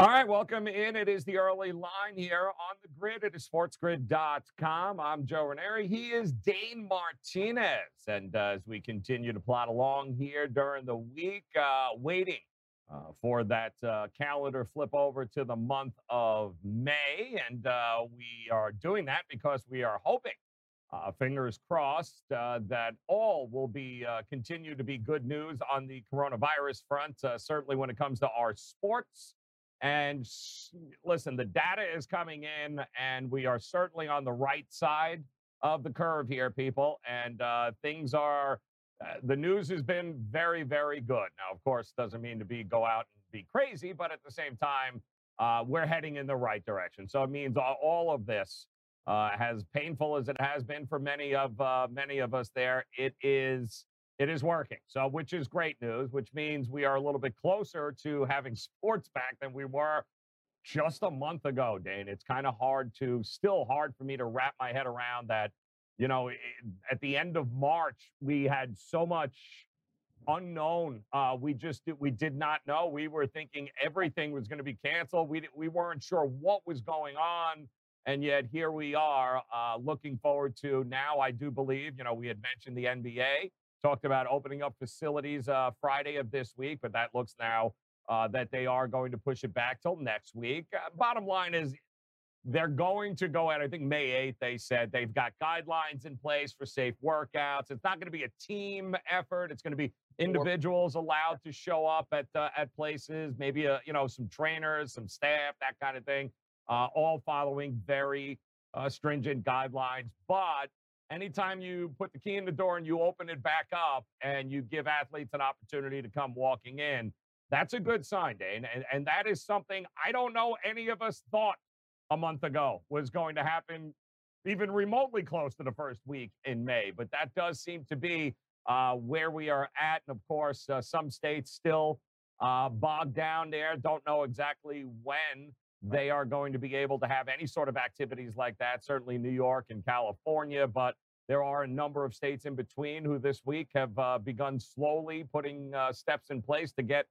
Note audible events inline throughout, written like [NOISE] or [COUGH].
All right, welcome in. It is the early line here on the grid. It is sportsgrid.com. I'm Joe Raineri. He is Dane Martinez. And uh, as we continue to plot along here during the week, uh, waiting uh, for that uh, calendar flip over to the month of May. And uh, we are doing that because we are hoping, uh, fingers crossed, that all will be continue to be good news on the coronavirus front, certainly when it comes to our sports. And listen, the data is coming in, and we are certainly on the right side of the curve here, people. And uh, things are, uh, the news has been very, very good. Now, of course, doesn't mean to be go out and be crazy, but at the same time, uh, we're heading in the right direction. So it means all, of this, uh, as painful as it has been for many of uh, many of us, there it is it is working. So, which is great news, which means we are a little bit closer to having sports back than we were just a month ago, Dane. It's kind of hard to, still hard for me to wrap my head around that. You know, at the end of March, we had so much unknown. Uh, we just we did not know. We were thinking everything was going to be canceled. We we weren't sure what was going on, and yet here we are, uh, looking forward to now. I do believe, you know, we had mentioned the NBA talked about opening up facilities uh, Friday of this week, but that looks now uh, that they are going to push it back till next week. Uh, bottom line is they're going to go at, I think May 8th, they said they've got guidelines in place for safe workouts. It's not going to be a team effort. It's going to be individuals allowed to show up at uh, at places, maybe a, uh, you know some trainers, some staff, that kind of thing, uh, all following very uh, stringent guidelines. But anytime you put the key in the door and you open it back up and you give athletes an opportunity to come walking in, that's a good sign, Dane. And, and that is something I don't know any of us thought a month ago was going to happen even remotely close to the first week in May. But that does seem to be uh, where we are at. And of course, uh, some states still uh, bogged down there, don't know exactly when they are going to be able to have any sort of activities like that. Certainly New York and California, but there are a number of states in between who this week have uh, begun slowly putting uh, steps in place to get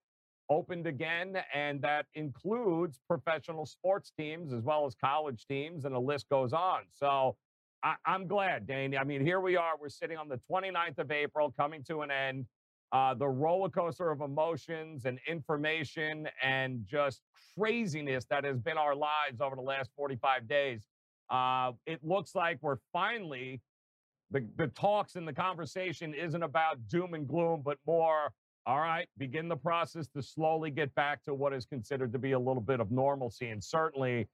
opened again. And that includes professional sports teams as well as college teams, and the list goes on. So I- am glad, Dane. I mean, here we are. We're sitting on the 29th of April, coming to an end uh, the roller coaster of emotions and information and just craziness that has been our lives over the last 45 days. Uh, it looks like we're finally the, the talks and the conversation isn't about doom and gloom, but more, all right, begin the process to slowly get back to what is considered to be a little bit of normalcy and certainly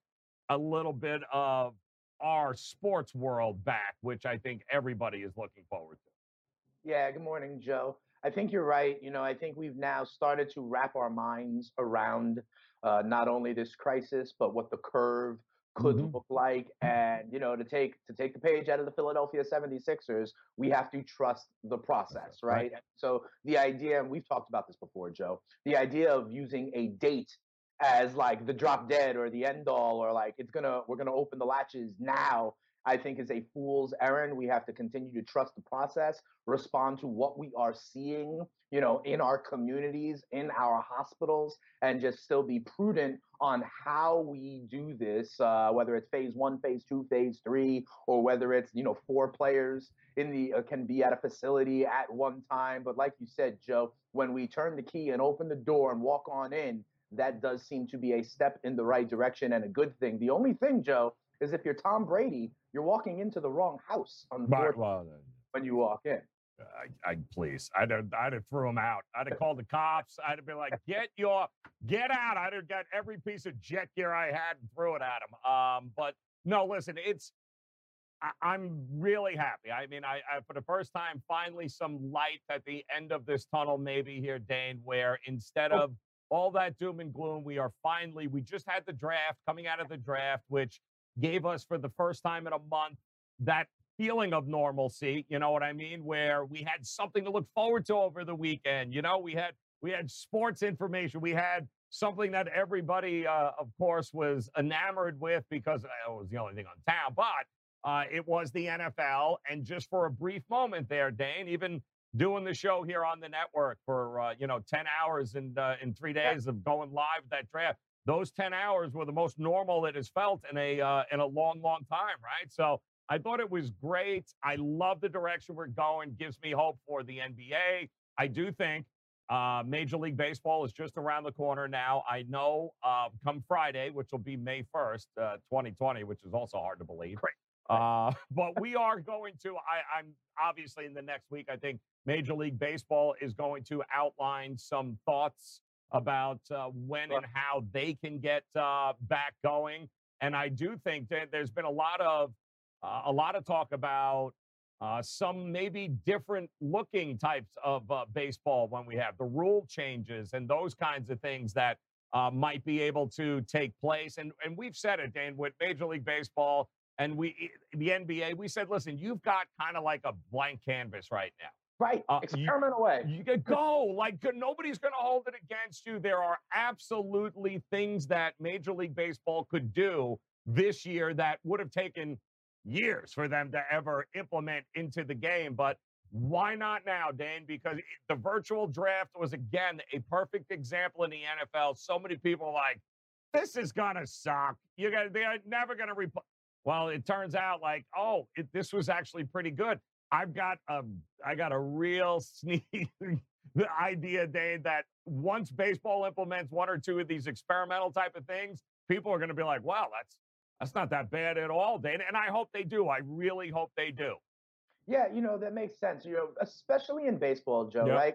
a little bit of our sports world back, which I think everybody is looking forward to. Yeah, good morning, Joe. I think you're right. You know, I think we've now started to wrap our minds around uh, not only this crisis, but what the curve could mm-hmm. look like. And, you know, to take to take the page out of the Philadelphia 76ers, we have to trust the process, right? right. So the idea, and we've talked about this before, Joe, the idea of using a date as like the drop dead or the end all or like it's gonna we're gonna open the latches now I think is a fool's errand. We have to continue to trust the process, respond to what we are seeing, you know, in our communities, in our hospitals, and just still be prudent on how we do this, uh, whether it's phase one, phase two, phase three, or whether it's, you know, four players in the uh, can be at a facility at one time. But like you said, Joe, when we turn the key and open the door and walk on in, that does seem to be a step in the right direction and a good thing. The only thing, Joe, is if you're Tom Brady, you're walking into the wrong house unfortunately, well, when you walk in. I, I please, I'd have, I'd have threw him out. I'd have called the cops. I'd have been like, "Get your, get out!" I'd have got every piece of jet gear I had and threw it at him. Um, but no, listen, it's, I, am really happy. I mean, I, I, for the first time, finally some light at the end of this tunnel, maybe here, Dane, where instead oh. of all that doom and gloom, we are finally, we just had the draft coming out of the draft, which gave us for the first time in a month that feeling of normalcy. You know what I mean? Where we had something to look forward to over the weekend. You know, we had we had sports information. We had something that everybody, uh, of course, was enamored with because it was the only thing on town. But uh, it was the NFL, and just for a brief moment there, Dane, even doing the show here on the network for uh, you know ten hours and uh, in three days of going live that draft. Those ten hours were the most normal it has felt in a uh, in a long, long time, right? So I thought it was great. I love the direction we're going. Gives me hope for the NBA. I do think uh, Major League Baseball is just around the corner now. I know uh, come Friday, which will be May 1st, uh, 2020, which is also hard to believe. Great. Uh, [LAUGHS] but we are going to, I, I'm obviously in the next week, I think Major League Baseball is going to outline some thoughts about uh, when and how they can get uh, back going. And I do think that there's been a lot of uh, a lot of talk about uh, some maybe different looking types of uh, baseball when we have the rule changes and those kinds of things that uh, might be able to take place. And and we've said it, Dane, with Major League Baseball and we the NBA. We said, listen, you've got kind of like a blank canvas right now. Right. Uh, Experiment you, away. You go. Like nobody's going to hold it against you. There are absolutely things that Major League Baseball could do this year that would have taken years for them to ever implement into the game. But why not now, Dane? Because the virtual draft was, again, a perfect example in the NFL. So many people are like, this is going to suck. You got, they're never going to replace. Well, it turns out like, oh, it, this was actually pretty good. I've got a, I got a real [LAUGHS] sneaky idea, Dane, that once baseball implements one or two of these experimental type of things, people are going to be like, wow, that's that's not that bad at all, Dana. And I hope they do. I really hope they do. Yeah, you know, that makes sense. You know, especially in baseball, Joe, yep. right?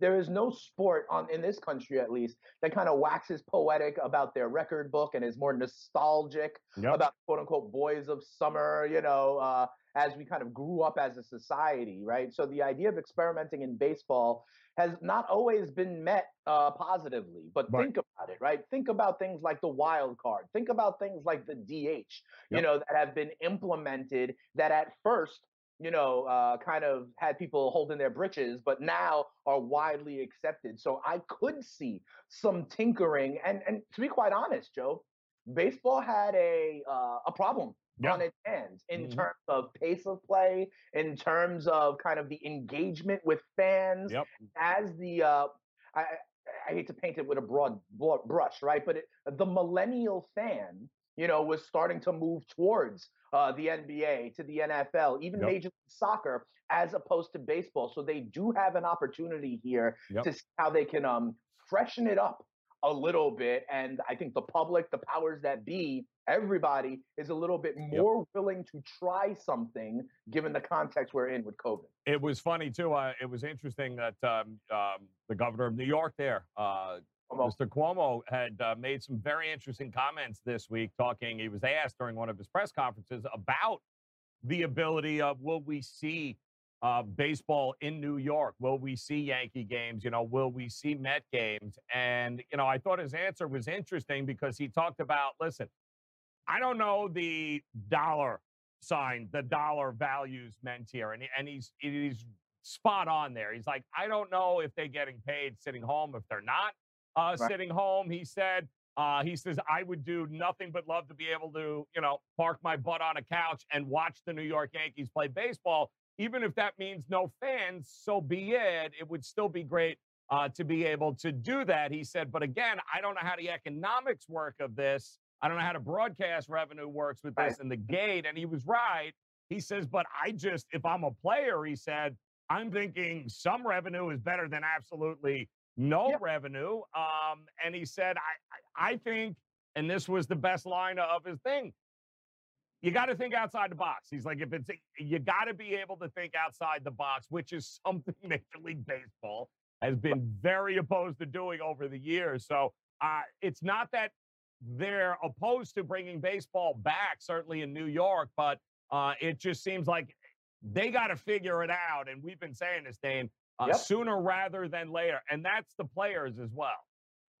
There is no sport on in this country at least that kind of waxes poetic about their record book and is more nostalgic yep. about quote unquote boys of summer, you know, uh, as we kind of grew up as a society, right? So the idea of experimenting in baseball has not always been met uh, positively. But right. think about it, right? Think about things like the wild card. Think about things like the DH, yep. you know, that have been implemented that at first, you know, uh, kind of had people holding their britches, but now are widely accepted. So I could see some tinkering. And and to be quite honest, Joe, baseball had a uh, a problem yeah. on its hands in mm-hmm. terms of pace of play, in terms of kind of the engagement with fans, yep. as the uh, I, I hate to paint it with a broad, broad brush, right? But it, the millennial fan, you know, was starting to move towards uh, the NBA, to the NFL, even yep. Major League Soccer, as opposed to baseball. So they do have an opportunity here yep. to see how they can um, freshen it up a little bit. And I think the public, the powers that be, everybody is a little bit more yep. willing to try something given the context we're in with COVID. It was funny too. Uh, it was interesting that um, um, the governor of New York there, uh, Mr. Cuomo, had uh, made some very interesting comments this week. Talking, he was asked during one of his press conferences about the ability of will we see uh, baseball in New York? Will we see Yankee games? You know, will we see Met games? And, you know, I thought his answer was interesting because he talked about listen, I don't know the dollar sign, the dollar values meant here. And, and he's, he's spot on there. He's like, I don't know if they're getting paid sitting home. If they're not uh, right. sitting home, he said, uh, he says, I would do nothing but love to be able to, you know, park my butt on a couch and watch the New York Yankees play baseball. Even if that means no fans, so be it. It would still be great uh, to be able to do that. He said, but again, I don't know how the economics work of this. I don't know how the broadcast revenue works with this right. and the gate. And he was right. He says, but I just, if I'm a player, he said, I'm thinking some revenue is better than absolutely no yep. revenue. Um, and he said, I, I think, and this was the best line of his thing. You got to think outside the box. He's like, if it's, you got to be able to think outside the box, which is [LAUGHS] something Major League Baseball has been very opposed to doing over the years. So uh, it's not that they're opposed to bringing baseball back, certainly in New York, but uh, it just seems like they got to figure it out. And we've been saying this, Dane, uh, yep. sooner rather than later. And that's the players as well.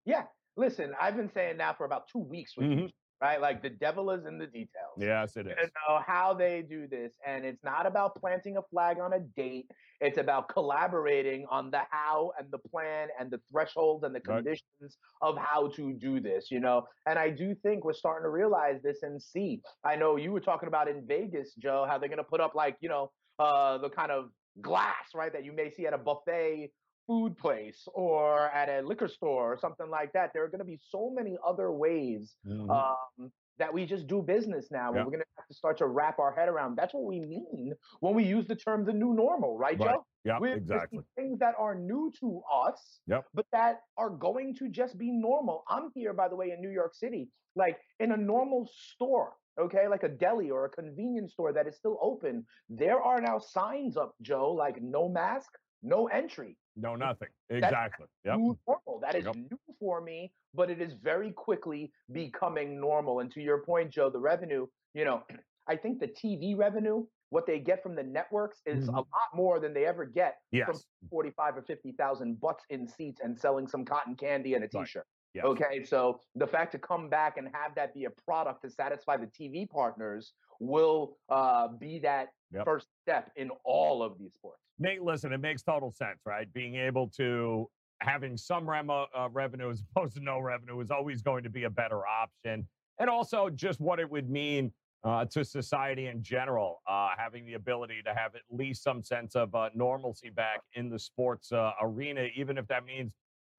Yeah. Listen, I've been saying now for about two weeks with mm-hmm. Right? Like the devil is in the details. Yes, it is. You know how they do this, and it's not about planting a flag on a date. It's about collaborating on the how and the plan and the thresholds and the Right. conditions of how to do this. You know, and I do think we're starting to realize this and see. I know you were talking about in Vegas, Joe, how they're going to put up like you know uh, the kind of glass, right, that you may see at a buffet food place or at a liquor store or something like that. There are going to be so many other ways Mhm. um, that we just do business now. Yeah. We're going to have to start to wrap our head around. That's what we mean when we use the term the new normal, right, Right. Joe? yeah, We're- exactly. things that are new to us, Yep. but that are going to just be normal. I'm here, by the way, in New York City, like in a normal store, okay, like a deli or a convenience store that is still open. There are now signs up, Joe, like no mask, no entry. No, nothing. Exactly. Yep. New normal. That is Yep. new for me, but it is very quickly becoming normal. And to your point, Joe, the revenue, you know, [CLEARS THROAT] I think the TV revenue, what they get from the networks is a Mhm. lot more than they ever get from Yes. 45 or 50,000 butts in seats and selling some cotton candy and a t-shirt. Yes. Okay, so the fact to come back and have that be a product to satisfy the TV partners will uh, be that Yep. first step in all of these sports. Nate, listen, it makes total sense, right? Being able to having some remo, uh, revenue as [LAUGHS] opposed to no revenue is always going to be a better option. And also just what it would mean uh, to society in general, uh, having the ability to have at least some sense of uh, normalcy back in the sports uh, arena, even if that means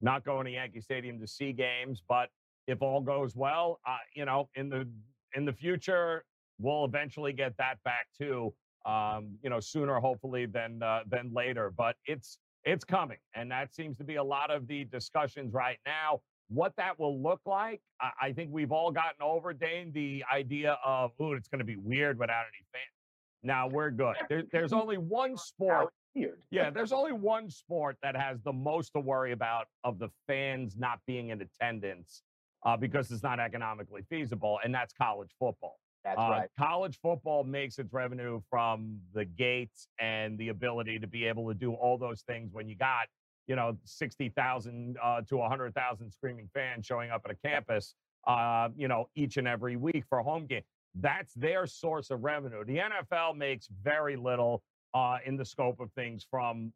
not going to Yankee Stadium to see games. But if all goes well, uh, you know, in the in the future, we'll eventually get that back too um, you know, sooner hopefully than uh, than later. But it's it's coming, and that seems to be a lot of the discussions right now. What that will look like, I, I think we've all gotten over, Dane, the idea of, ooh, it's going to be weird without any fans. Now we're good. There, there's only one sport. Weird. Yeah, there's only one sport that has the most to worry about of the fans not being in attendance uh, because it's not economically feasible, and that's college football. That's Uh, right. College football makes its revenue from the gates and the ability to be able to do all those things when you got, you know, 60,000 uh, to 100,000 screaming fans showing up at a campus, uh, you know, each and every week for a home game. That's their source of revenue. The NFL makes very little uh, in the scope of things from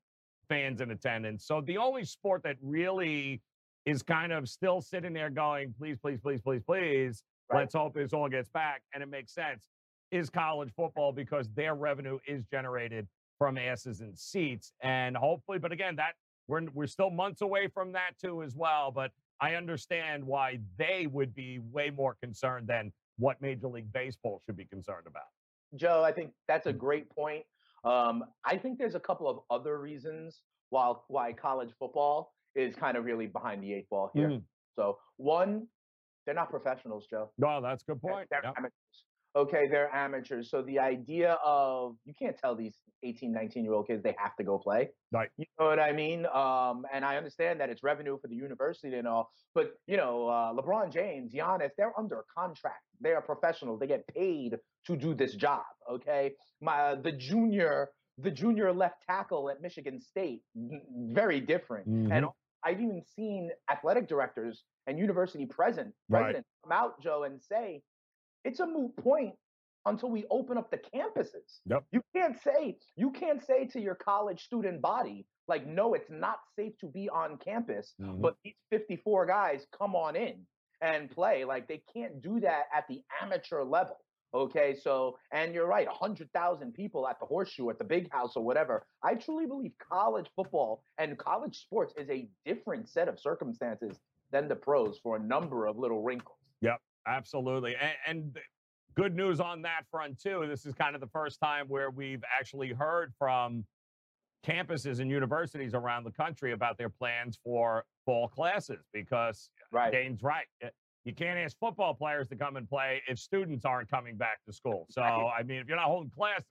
fans in attendance. So the only sport that really is kind of still sitting there going, please, please, please, please, please, Right. let's hope this all gets back and it makes sense, is college football because their revenue is generated from asses and seats. And hopefully, but again, that we're we're still months away from that too as well. But I understand why they would be way more concerned than what Major League Baseball should be concerned about. Joe, I think that's a great point. Um, I think there's a couple of other reasons why why college football is kind of really behind the eight ball here. Mm. So one, they're not professionals, Joe. No, that's a good They're- point. They're Yep. amateurs. Okay, they're amateurs. So the idea of you can't tell these 18, 19 year old kids they have to go play. Right. You know what I mean? Um, and I understand that it's revenue for the university and all, but you know, uh, LeBron James, Giannis, they're under contract. They are professionals. They get paid to do this job. Okay. My the junior, the junior left tackle at Michigan State, very different. And Mhm. I've even seen athletic directors and university president, Right. presidents come out, Joe, and say it's a moot point until we open up the campuses. Yep. You can't say you can't say to your college student body like, no, it's not safe to be on campus, Mhm. but these 54 guys come on in and play. Like they can't do that at the amateur level. Okay, so and you're right, 100,000 people at the horseshoe, at the big house, or whatever. I truly believe college football and college sports is a different set of circumstances than the pros for a number of little wrinkles. Yep, absolutely. And, and good news on that front, too. This is kind of the first time where we've actually heard from campuses and universities around the country about their plans for fall classes because Right. Dane's right. You can't ask football players to come and play if students aren't coming back to school. So. I mean, if you're not holding classes,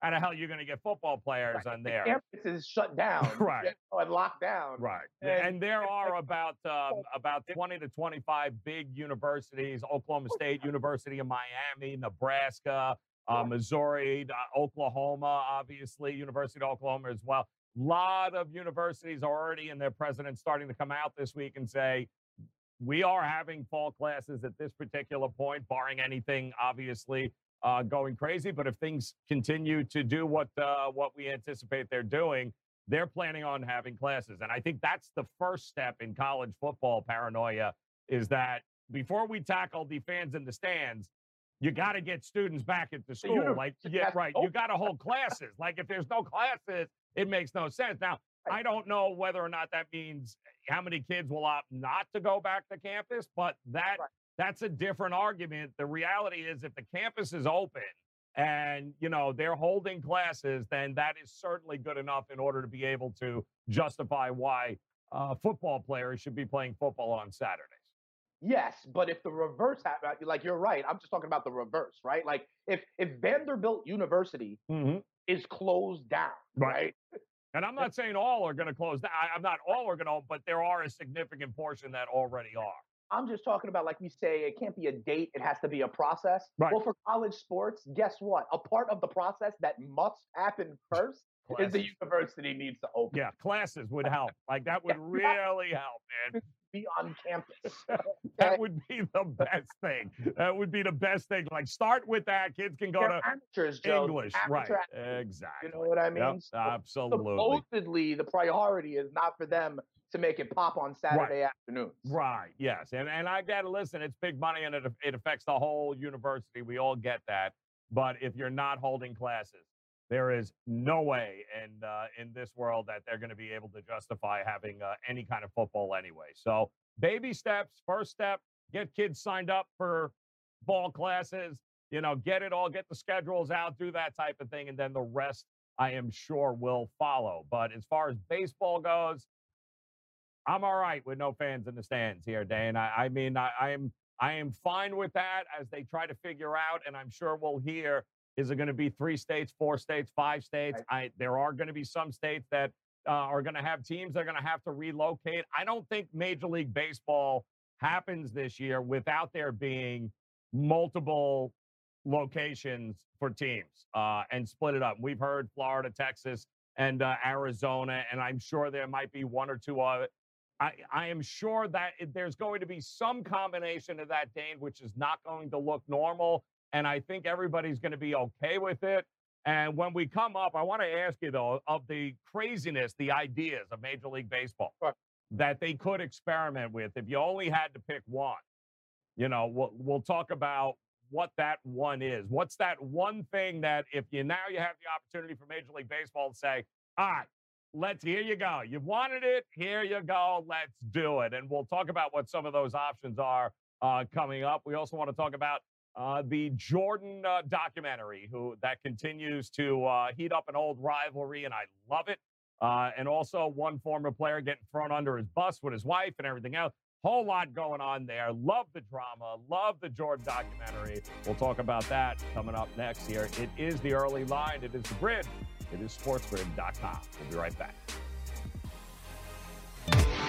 how the hell are you going to get football players Right. on The there? campus is shut down, [LAUGHS] Right. and locked down. Right. And- And, there are about um, [LAUGHS] about 20 to 25 big universities, Oklahoma State University of Miami, Nebraska, uh, Missouri, uh, Oklahoma, obviously, University of Oklahoma as well. A lot of universities are already and their presidents starting to come out this week and say, we are having fall classes at this particular point, barring anything obviously uh, going crazy. But if things continue to do what uh, what we anticipate they're doing, they're planning on having classes. And I think that's the first step in college football paranoia is that before we tackle the fans in the stands, you got to get students back into school. Like, yeah, [LAUGHS] right. You got to hold classes. Like, if there's no classes, it makes no sense. Now, I don't know whether or not that means how many kids will opt not to go back to campus, but that right. That's a different argument. The reality is, if the campus is open and you know they're holding classes, then that is certainly good enough in order to be able to justify why uh, football players should be playing football on Saturdays. Yes, but if the reverse happened, like you're right, I'm just talking about the reverse, right? Like if if Vanderbilt University mm-hmm. is closed down, right? right? And I'm not saying all are going to close down. I'm not all are going to, but there are a significant portion that already are. I'm just talking about, like we say, it can't be a date. It has to be a process. Right. Well, for college sports, guess what? A part of the process that must happen first classes. is the university needs to open. Yeah, classes would [LAUGHS] help. Like that would really help, man. Be on campus. [LAUGHS] that would be the best thing. That would be the best thing. Like start with that. Kids can go They're to amateurs, English, right? Exactly. You know what I mean? Yep, absolutely. Supposedly, the priority is not for them to make it pop on Saturday right. afternoons. Right. Yes. And and I got to listen. It's big money and it it affects the whole university. We all get that. But if you're not holding classes, there is no way in uh, in this world that they're going to be able to justify having uh, any kind of football anyway. So baby steps. First step: get kids signed up for ball classes. You know, get it all, get the schedules out, do that type of thing, and then the rest, I am sure, will follow. But as far as baseball goes, I'm all right with no fans in the stands here, Dan. I, I mean, I, I am I am fine with that as they try to figure out, and I'm sure we'll hear is it going to be three states, four states, five states? Right. I, there are going to be some states that uh, are going to have teams that are going to have to relocate. I don't think Major League Baseball happens this year without there being multiple locations for teams uh, and split it up. We've heard Florida, Texas, and uh, Arizona, and I'm sure there might be one or two. I, I am sure that there's going to be some combination of that, Dane, which is not going to look normal. And I think everybody's going to be okay with it. And when we come up, I want to ask you, though, of the craziness, the ideas of Major League Baseball that they could experiment with if you only had to pick one. You know, we'll, we'll talk about what that one is. What's that one thing that if you now you have the opportunity for Major League Baseball to say, all right, let's here you go. You wanted it, here you go. Let's do it. And we'll talk about what some of those options are uh, coming up. We also want to talk about uh, the Jordan uh, documentary, who that continues to uh, heat up an old rivalry, and I love it. Uh, and also one former player getting thrown under his bus with his wife and everything else. Whole lot going on there. Love the drama. Love the Jordan documentary. We'll talk about that coming up next here. It is the early line. It is the grid. It is sportsgrid.com. We'll be right back.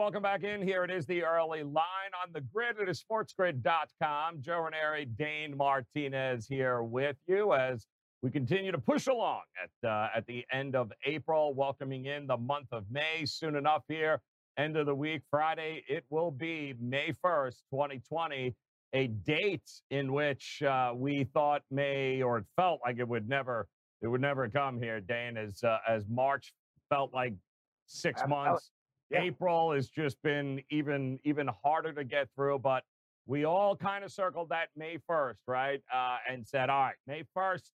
welcome back in. Here it is the early line on the grid. It is sportsgrid.com. Joe Raineri, Dane Martinez here with you as we continue to push along at uh, at the end of April, welcoming in the month of May soon enough here. End of the week, Friday, it will be May 1st, 2020, a date in which uh, we thought may or it felt like it would never it would never come here, Dane, as uh, as March felt like six months yeah. April has just been even even harder to get through, but we all kind of circled that May 1st, right? Uh, and said, all right, May 1st,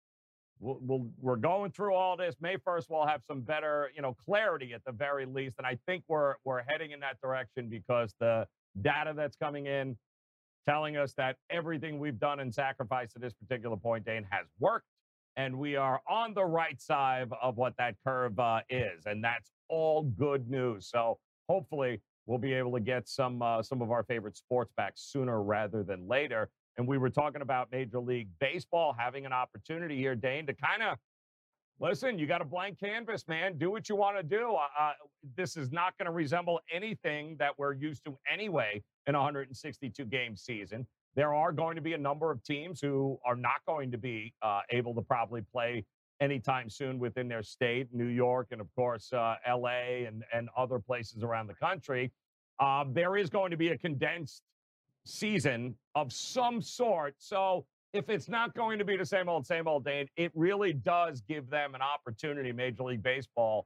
we'll, we'll, we're going through all this. May 1st, we'll have some better, you know, clarity at the very least. And I think we're we're heading in that direction because the data that's coming in telling us that everything we've done and sacrificed at this particular point, Dane, has worked. And we are on the right side of what that curve uh, is. And that's all good news. So hopefully we'll be able to get some uh, some of our favorite sports back sooner rather than later. And we were talking about Major League Baseball having an opportunity here, Dane, to kind of listen. You got a blank canvas, man. Do what you want to do. Uh, this is not going to resemble anything that we're used to anyway in a 162 game season. There are going to be a number of teams who are not going to be uh, able to probably play anytime soon within their state, New York, and of course, uh, LA and, and other places around the country. Uh, there is going to be a condensed season of some sort. So if it's not going to be the same old, same old, Dane, it really does give them an opportunity, Major League Baseball.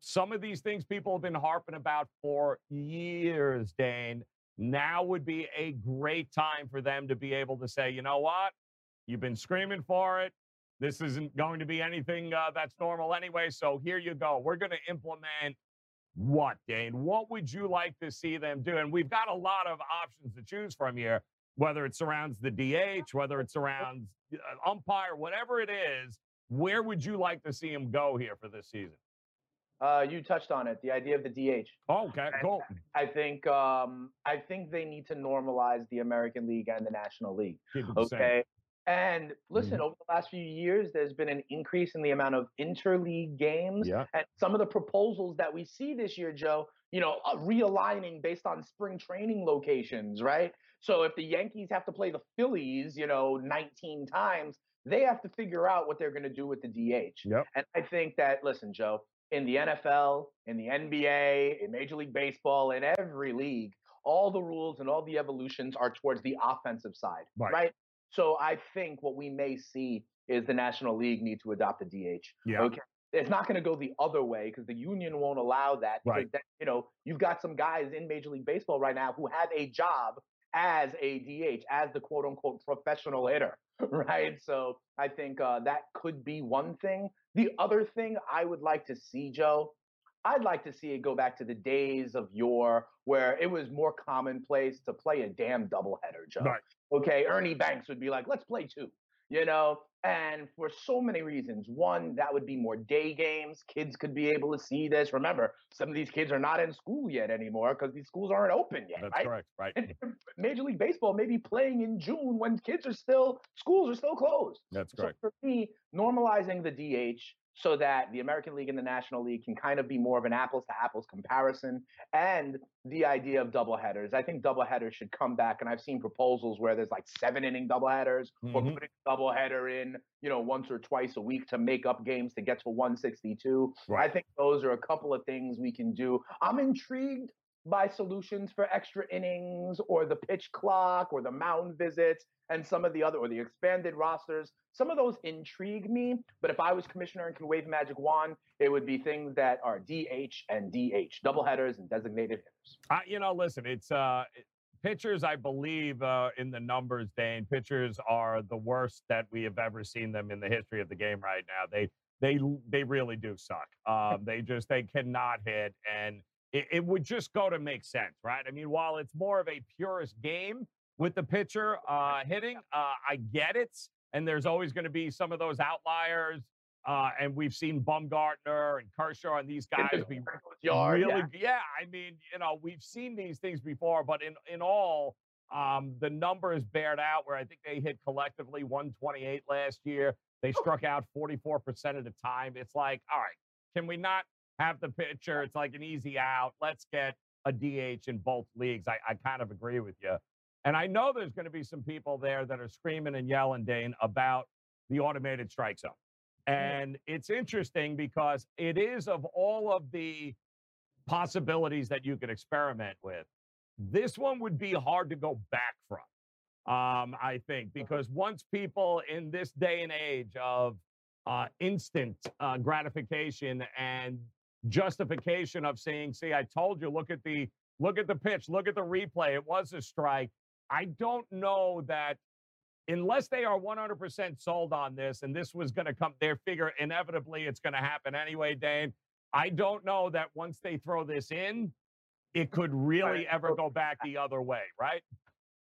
Some of these things people have been harping about for years, Dane. Now would be a great time for them to be able to say, you know what? You've been screaming for it. This isn't going to be anything uh, that's normal anyway. So here you go. We're going to implement what, Dane? What would you like to see them do? And we've got a lot of options to choose from here, whether it surrounds the DH, whether it surrounds uh, umpire, whatever it is. Where would you like to see him go here for this season? Uh, you touched on it, the idea of the DH. Oh, okay, cool. I think um, I think they need to normalize the American League and the National League. Okay, and listen, mm-hmm. over the last few years, there's been an increase in the amount of interleague games. Yeah. And some of the proposals that we see this year, Joe, you know, realigning based on spring training locations, right? So if the Yankees have to play the Phillies, you know, 19 times, they have to figure out what they're going to do with the DH. Yep. And I think that, listen, Joe, in the NFL, in the NBA, in Major League Baseball, in every league, all the rules and all the evolutions are towards the offensive side, right? right? So I think what we may see is the National League need to adopt a DH. Yeah. Okay. It's not going to go the other way because the union won't allow that. Right. You know, you've got some guys in Major League Baseball right now who have a job as a DH, as the quote unquote professional hitter, [LAUGHS] right? So I think uh, that could be one thing. The other thing I would like to see, Joe, I'd like to see it go back to the days of yore where it was more commonplace to play a damn doubleheader, Joe. Right. Okay, Ernie Banks would be like, let's play two, you know? And for so many reasons. One, that would be more day games. Kids could be able to see this. Remember, some of these kids are not in school yet anymore because these schools aren't open yet. That's right? correct, right. And [LAUGHS] Major League Baseball may be playing in June when kids are still, schools are still closed. That's so correct. for me, normalizing the DH so that the American League and the National League can kind of be more of an apples to apples comparison and the idea of doubleheaders. I think doubleheaders should come back and I've seen proposals where there's like seven inning doubleheaders mm-hmm. or putting a doubleheader in, you know, once or twice a week to make up games to get to 162. Right. I think those are a couple of things we can do. I'm intrigued by solutions for extra innings or the pitch clock or the mound visits and some of the other or the expanded rosters. Some of those intrigue me, but if I was commissioner and could wave a magic wand, it would be things that are DH and DH, double headers and designated hitters. Uh, you know, listen, it's uh pitchers, I believe, uh, in the numbers, Dane, pitchers are the worst that we have ever seen them in the history of the game right now. They they they really do suck. [LAUGHS] Um, they just they cannot hit and it, it, would just go to make sense, right? I mean, while it's more of a purist game with the pitcher uh, hitting, uh, I get it. And there's always going to be some of those outliers. Uh, and we've seen Bumgarner and Kershaw and these guys be yard, really, yeah. yeah. I mean, you know, we've seen these things before, but in in all, um, the numbers bared out where I think they hit collectively 128 last year. They struck out 44% of the time. It's like, all right, can we not have the pitcher. It's like an easy out. Let's get a DH in both leagues. I, I kind of agree with you. And I know there's going to be some people there that are screaming and yelling, Dane, about the automated strike zone. And it's interesting because it is of all of the possibilities that you could experiment with, this one would be hard to go back from. Um, I think, because once people in this day and age of uh, instant uh, gratification and justification of saying, see, I told you, look at the look at the pitch, look at the replay. It was a strike. I don't know that unless they are 100% sold on this and this was going to come, their figure inevitably it's going to happen anyway, Dane. I don't know that once they throw this in, it could really ever go back the other way, right?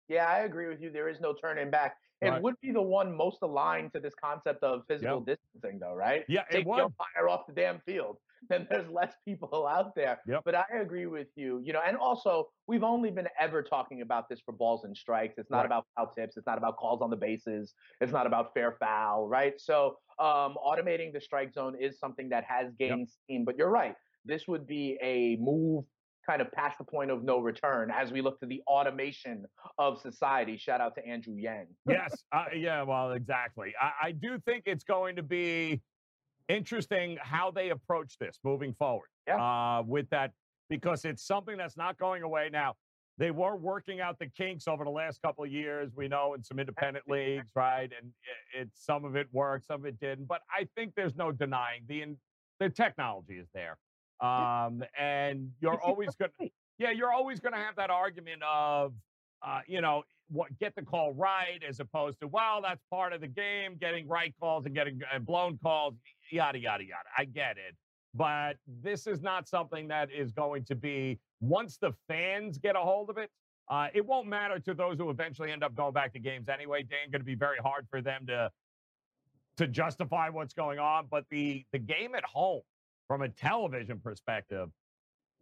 Yeah, I agree with you. There is no turning back. It right. would be the one most aligned to this concept of physical yep. distancing, though, right? Yeah, Take it would. umpire off the damn field. [LAUGHS] then there's less people out there. Yep. But I agree with you. You know, and also we've only been ever talking about this for balls and strikes. It's not Right. about foul tips. It's not about calls on the bases. It's not about fair foul, right? So um, automating the strike zone is something that has gained steam. But you're right. This would be a move kind of past the point of no return as we look to the automation of society. Shout out to Andrew Yang. yes. Uh, yeah. Well, exactly. I, I do think it's going to be interesting how they approach this moving forward. Yeah. Uh, with that, because it's something that's not going away. Now, they were working out the kinks over the last couple of years. We know in some independent leagues, right? And it, it some of it worked, some of it didn't. But I think there's no denying the in- the technology is there, um, and you're always going. great. Yeah, you're always going to have that argument of, uh, you know, what get the call right as opposed to, well, that's part of the game, getting right calls and getting uh, blown calls, yada yada yada. I get it, but this is not something that is going to be once the fans get a hold of it. Uh, it won't matter to those who eventually end up going back to games anyway. Dan, going to be very hard for them to to justify what's going on. But the the game at home, from a television perspective,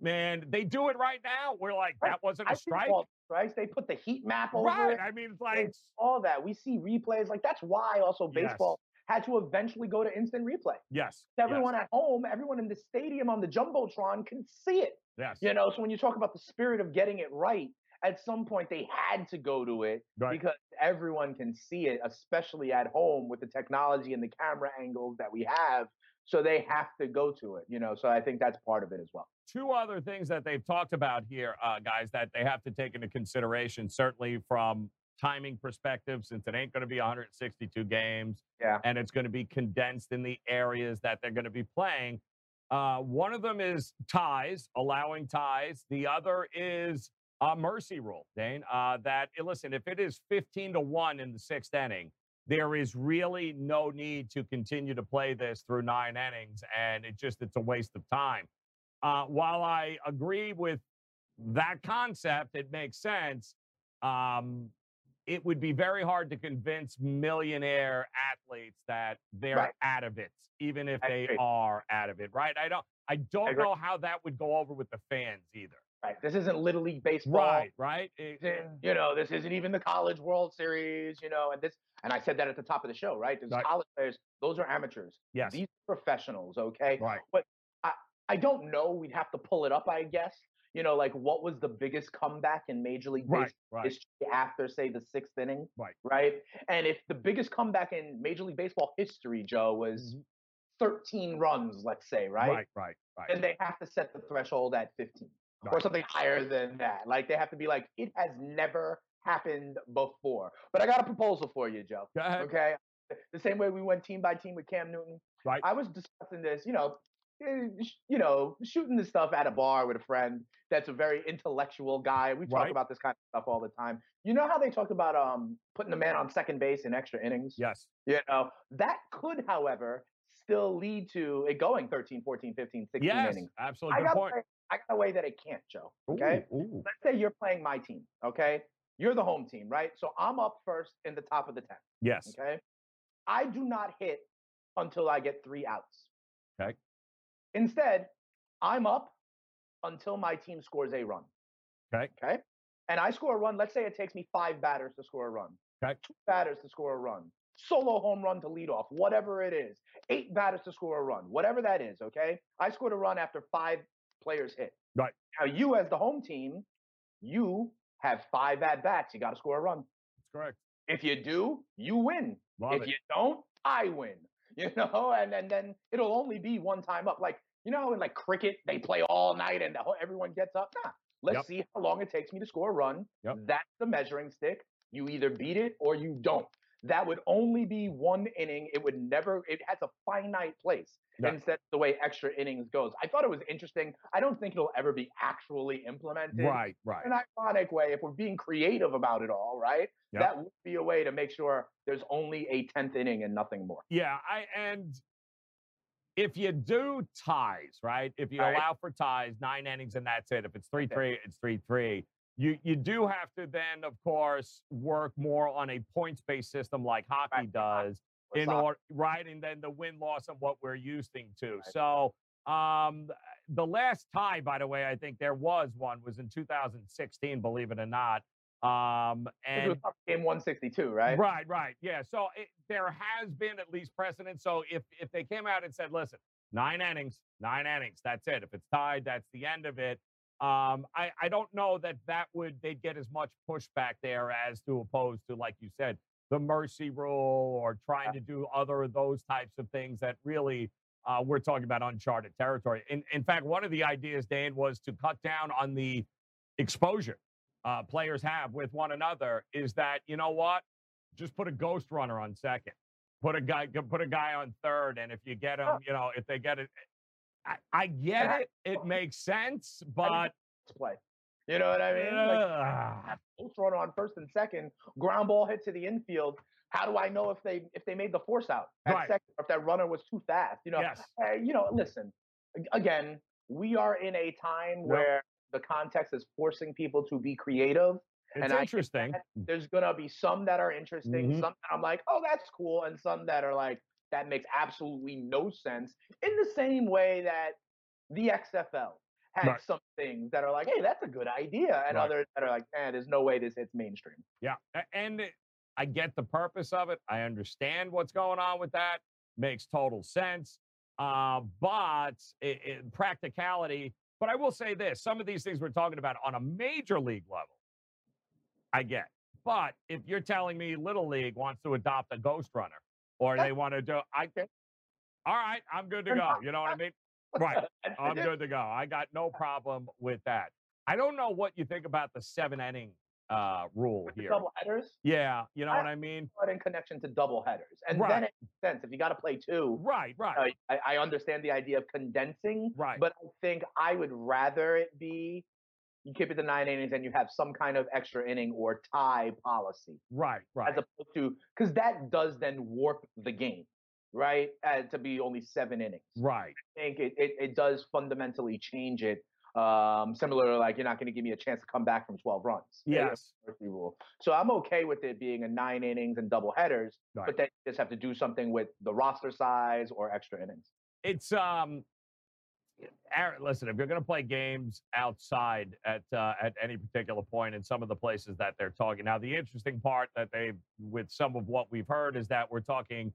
man, they do it right now. We're like, that wasn't a strike. strikes. They put the heat map over Right. it. I mean, it's like, It's all that. We see replays. Like that's why also baseball had to eventually go to instant replay. yes. Everyone at home, everyone in the stadium on the jumbotron can see it. Yes. You know, so when you talk about the spirit of getting it right, at some point they had to go to it Right. because everyone can see it, especially at home with the technology and the camera angles that we have. So they have to go to it, you know. So I think that's part of it as well. two other things that they've talked about here, uh, guys, that they have to take into consideration, certainly from timing perspective, since it ain't going to be 162 games. Yeah. And it's going to be condensed in the areas that they're going to be playing. Uh, one of them is ties, allowing ties. The other is a mercy rule, Dane. Uh, that eh, listen, if it is 15 to one in the sixth inning, there is really no need to continue to play this through nine innings, and it just it's a waste of time. Uh, while I agree with that concept, it makes sense. Um, it would be very hard to convince millionaire athletes that they're Right. out of it, even if I they are out of it, right? I don't, I don't agree. know how that would go over with the fans either. Right. This isn't little league baseball. Right, right. It- you know, this isn't even the college World Series, you know, and this, and I said that at the top of the show, right? These Right. college players, those are amateurs. yes, These are professionals, okay? right. But I, I don't know. We'd have to pull it up, I guess. You know, like what was the biggest comeback in Major League Right, Baseball right. history after, say, the sixth inning? Right. Right. And if the biggest comeback in Major League Baseball history, Joe, was mm-hmm. 13 runs, let's say, right? Right, right, right. Then they have to set the threshold at 15 or something higher than that. Like they have to be like, it has never happened before. But I got a proposal for you, Joe. Go ahead. Okay. The same way we went team by team with Cam Newton. Right. I was discussing this, you know, you know, shooting this stuff at a bar with a friend that's a very intellectual guy. We talk Right. about this kind of stuff all the time. You know how they talk about um putting a man on second base in extra innings? Yes. You know, that could, however, still lead to it going 13, 14, 15, 16 Yes. innings. Absolutely. I got, way, I got a way that it can't, Joe. Okay. Ooh, ooh. Let's say you're playing my team. Okay. You're the home team, right? So I'm up first in the top of the 10. Yes. Okay. I do not hit until I get three outs. Okay. Instead, I'm up until my team scores a run. Okay. Okay. And I score a run. Let's say it takes me five batters to score a run. Okay. Two batters to score a run. Solo home run to lead off, whatever it is. Eight batters to score a run, whatever that is. Okay. I scored a run after five players hit. Right. Now, you as the home team, you have five at bats. You got to score a run. That's correct. If you do, you win. Love if it. you don't, I win. [LAUGHS] You know, and, and then it'll only be one time up. Like, you know, in like cricket, they play all night and whole, everyone gets up. Nah, let's Yep. see how long it takes me to score a run. Yep. That's the measuring stick. You either beat it or you don't. That would only be one inning. It would never, it has a finite place instead of the way extra innings goes. I thought it was interesting. I don't think it'll ever be actually implemented Right, right. In an ironic way, if we're being creative about it all, right? Yep. That would be a way to make sure there's only a tenth inning and nothing more. Yeah, I and if you do ties, right? If you Right. allow for ties, nine innings and that's it. If it's three three, it's three three. You you do have to then, of course, work more on a points based system like hockey does Or in order right, and then the win loss and what we're used to. Right. So Um, the last tie, by the way, I think there was one was in 2016. Believe it or not. Um, and game 162, right? Right, right. Yeah. So it, there has been at least precedent. So if if they came out and said, listen, nine innings, nine innings, that's it. If it's tied, that's the end of it. Um, I, I don't know that that would they'd get as much pushback there as to opposed to like you said the mercy rule or trying to do other of those types of things that really uh, we're talking about uncharted territory. In, in fact, one of the ideas, Dan, was to cut down on the exposure uh, players have with one another. Is that you know what? Just put a ghost runner on second. Put a guy, put a guy on third, and if you get him, you know, if they get it, I, I get it. It [LAUGHS] makes sense, but play. You know what I mean? Like, runner on first and second, ground ball hit to the infield. How do I know if they if they made the force out at right. second, or if that runner was too fast? You know, yes. Hey, you know, listen. Again, we are in a time yep. where the context is forcing people to be creative. It's and interesting. there's gonna be some that are interesting, mm-hmm. some that I'm like, oh, that's cool, and some that are like, that makes absolutely no sense. In the same way that the XFL has right. some things that are like, hey, that's a good idea, and right. others that are like, man, there's no way this hits mainstream. Yeah, and I get the purpose of it. I understand what's going on with that. Makes total sense. Uh, but it, it, practicality. But I will say this: some of these things we're talking about on a major league level, I get. But if you're telling me Little League wants to adopt a ghost runner, or they want to do, I, all right, I'm good to go. You know what I mean? [LAUGHS] Right. I'm good to go. I got no problem with that. I don't know what you think about the seven inning uh, rule here. Double headers? Yeah, you know I, what I mean? But in connection to double headers. And right. then it makes sense. If you got to play two. Right, right. Uh, I, I, understand the idea of condensing. Right. But I think I would rather it be you keep it to nine innings and you have some kind of extra inning or tie policy. Right, right. As opposed to, because that does then warp the game right? Uh, to be only seven innings. Right. I think it, it, it does fundamentally change it. Um, similar to like you're not going to give me a chance to come back from 12 runs. Yes. Rule. So I'm okay with it being a nine innings and double headers, right. but then you just have to do something with the roster size or extra innings. It's um Aaron, listen, if you're going to play games outside at uh, at any particular point in some of the places that they're talking, now the interesting part that they, with some of what we've heard, is that we're talking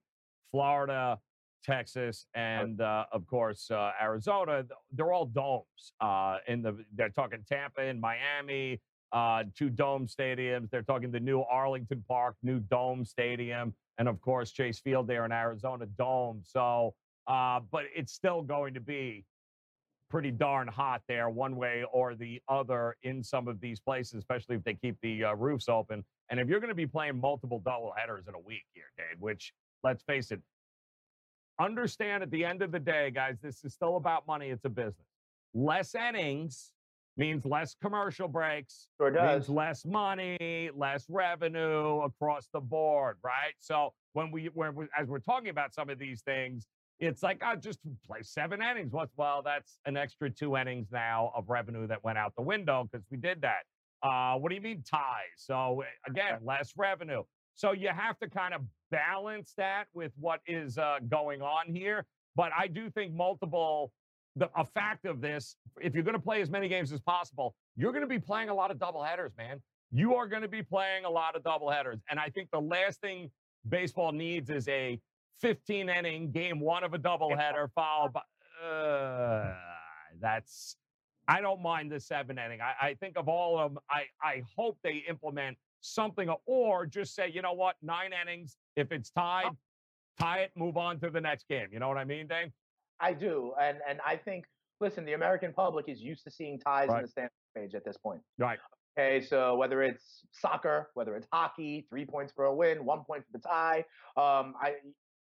Florida, Texas, and uh, of course uh, Arizona. They're all domes. Uh, in the they're talking Tampa and Miami, uh, two dome stadiums. They're talking the new Arlington Park, new dome stadium, and of course Chase Field there in Arizona dome. So, uh, but it's still going to be pretty darn hot there, one way or the other, in some of these places, especially if they keep the uh, roofs open. And if you're going to be playing multiple double headers in a week here, Dave, which let's face it, understand at the end of the day, guys, this is still about money. It's a business. Less innings means less commercial breaks. Sure does. Means less money, less revenue across the board, right? So when we, when we, as we're talking about some of these things, it's like, I oh, just play seven innings. What's well, that's an extra two innings now of revenue that went out the window because we did that. Uh, what do you mean ties? So again, less revenue. So you have to kind of balance that with what is uh, going on here. But I do think multiple, the, a fact of this, if you're going to play as many games as possible, you're going to be playing a lot of double headers, man. You are going to be playing a lot of double headers. And I think the last thing baseball needs is a 15 inning game one of a doubleheader followed by. Uh, that's. I don't mind the seven inning. I, I think of all of them, I, I hope they implement something, or just say, you know what, nine innings. If it's tied, tie it, move on to the next game. You know what I mean, Dave? I do, and and I think, listen, the American public is used to seeing ties right. in the standings page at this point. Right. Okay, so whether it's soccer, whether it's hockey, three points for a win, one point for the tie. Um, I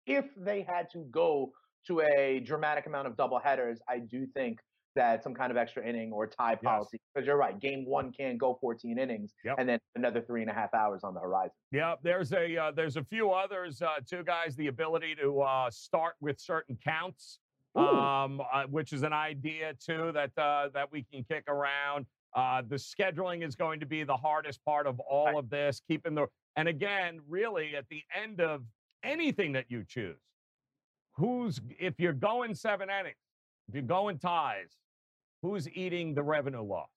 if they had to go to a dramatic amount of double headers, I do think that some kind of extra inning or tie policy. Because yes. you're right, game one can go 14 innings, yep. and then another three and a half hours on the horizon. Yeah, there's a uh, there's a few others uh, too, guys. The ability to uh, start with certain counts, um, uh, which is an idea too that uh, that we can kick around. Uh, the scheduling is going to be the hardest part of all right. of this. Keeping the and again, really at the end of anything that you choose, who's if you're going seven innings if you're going ties, who's eating the revenue loss?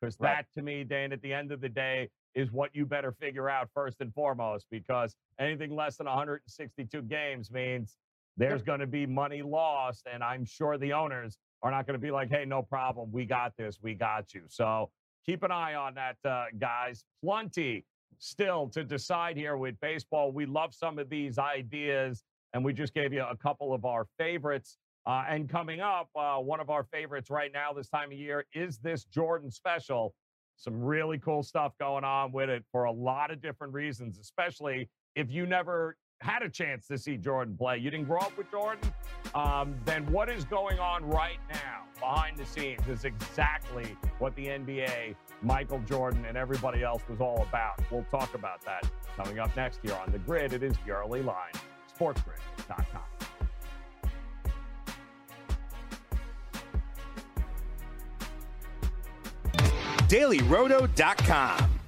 Because Right. that, to me, Dan, at the end of the day, is what you better figure out first and foremost. Because anything less than 162 games means there's going to be money lost, and I'm sure the owners are not going to be like, "Hey, no problem, we got this, we got you." So keep an eye on that, uh, guys. Plenty still to decide here with baseball. We love some of these ideas, and we just gave you a couple of our favorites. Uh, and coming up, uh, one of our favorites right now this time of year is this Jordan special. Some really cool stuff going on with it for a lot of different reasons, especially if you never had a chance to see Jordan play. You didn't grow up with Jordan. Um, then what is going on right now behind the scenes is exactly what the NBA, Michael Jordan, and everybody else was all about. We'll talk about that coming up next here on the grid. It is the early line, sportsgrid.com. DailyRoto.com.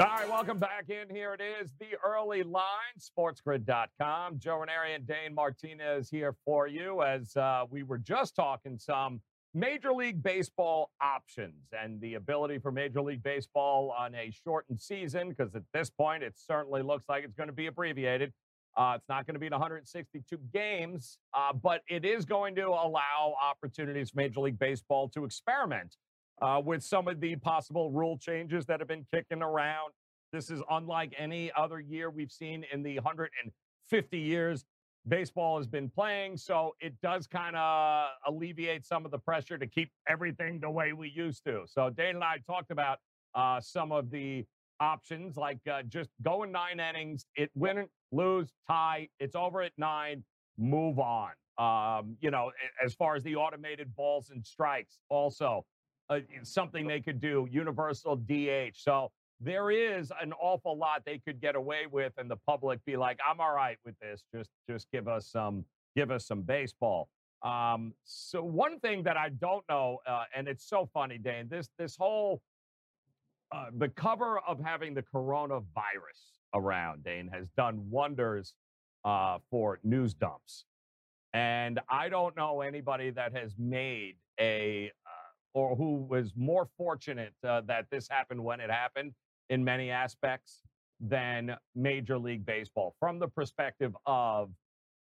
All right, welcome back in. Here it is, the early line, sportsgrid.com. Joe Raineri and Dane Martinez here for you as uh, we were just talking some Major League Baseball options and the ability for Major League Baseball on a shortened season, because at this point, it certainly looks like it's going to be abbreviated. Uh, it's not going to be in 162 games, uh, but it is going to allow opportunities for Major League Baseball to experiment uh, with some of the possible rule changes that have been kicking around. This is unlike any other year we've seen in the 150 years baseball has been playing. So it does kind of alleviate some of the pressure to keep everything the way we used to. So Dane and I talked about uh, some of the options, like uh, just going nine innings, it win, lose, tie, it's over at nine, move on. Um, you know, as far as the automated balls and strikes, also uh, something they could do, universal DH. So there is an awful lot they could get away with, and the public be like, "I'm all right with this. Just, just give us some, give us some baseball." Um, so one thing that I don't know, uh, and it's so funny, Dane, this this whole uh, the cover of having the coronavirus around, Dane, has done wonders uh, for news dumps. And I don't know anybody that has made a or who was more fortunate uh, that this happened when it happened in many aspects than Major League Baseball from the perspective of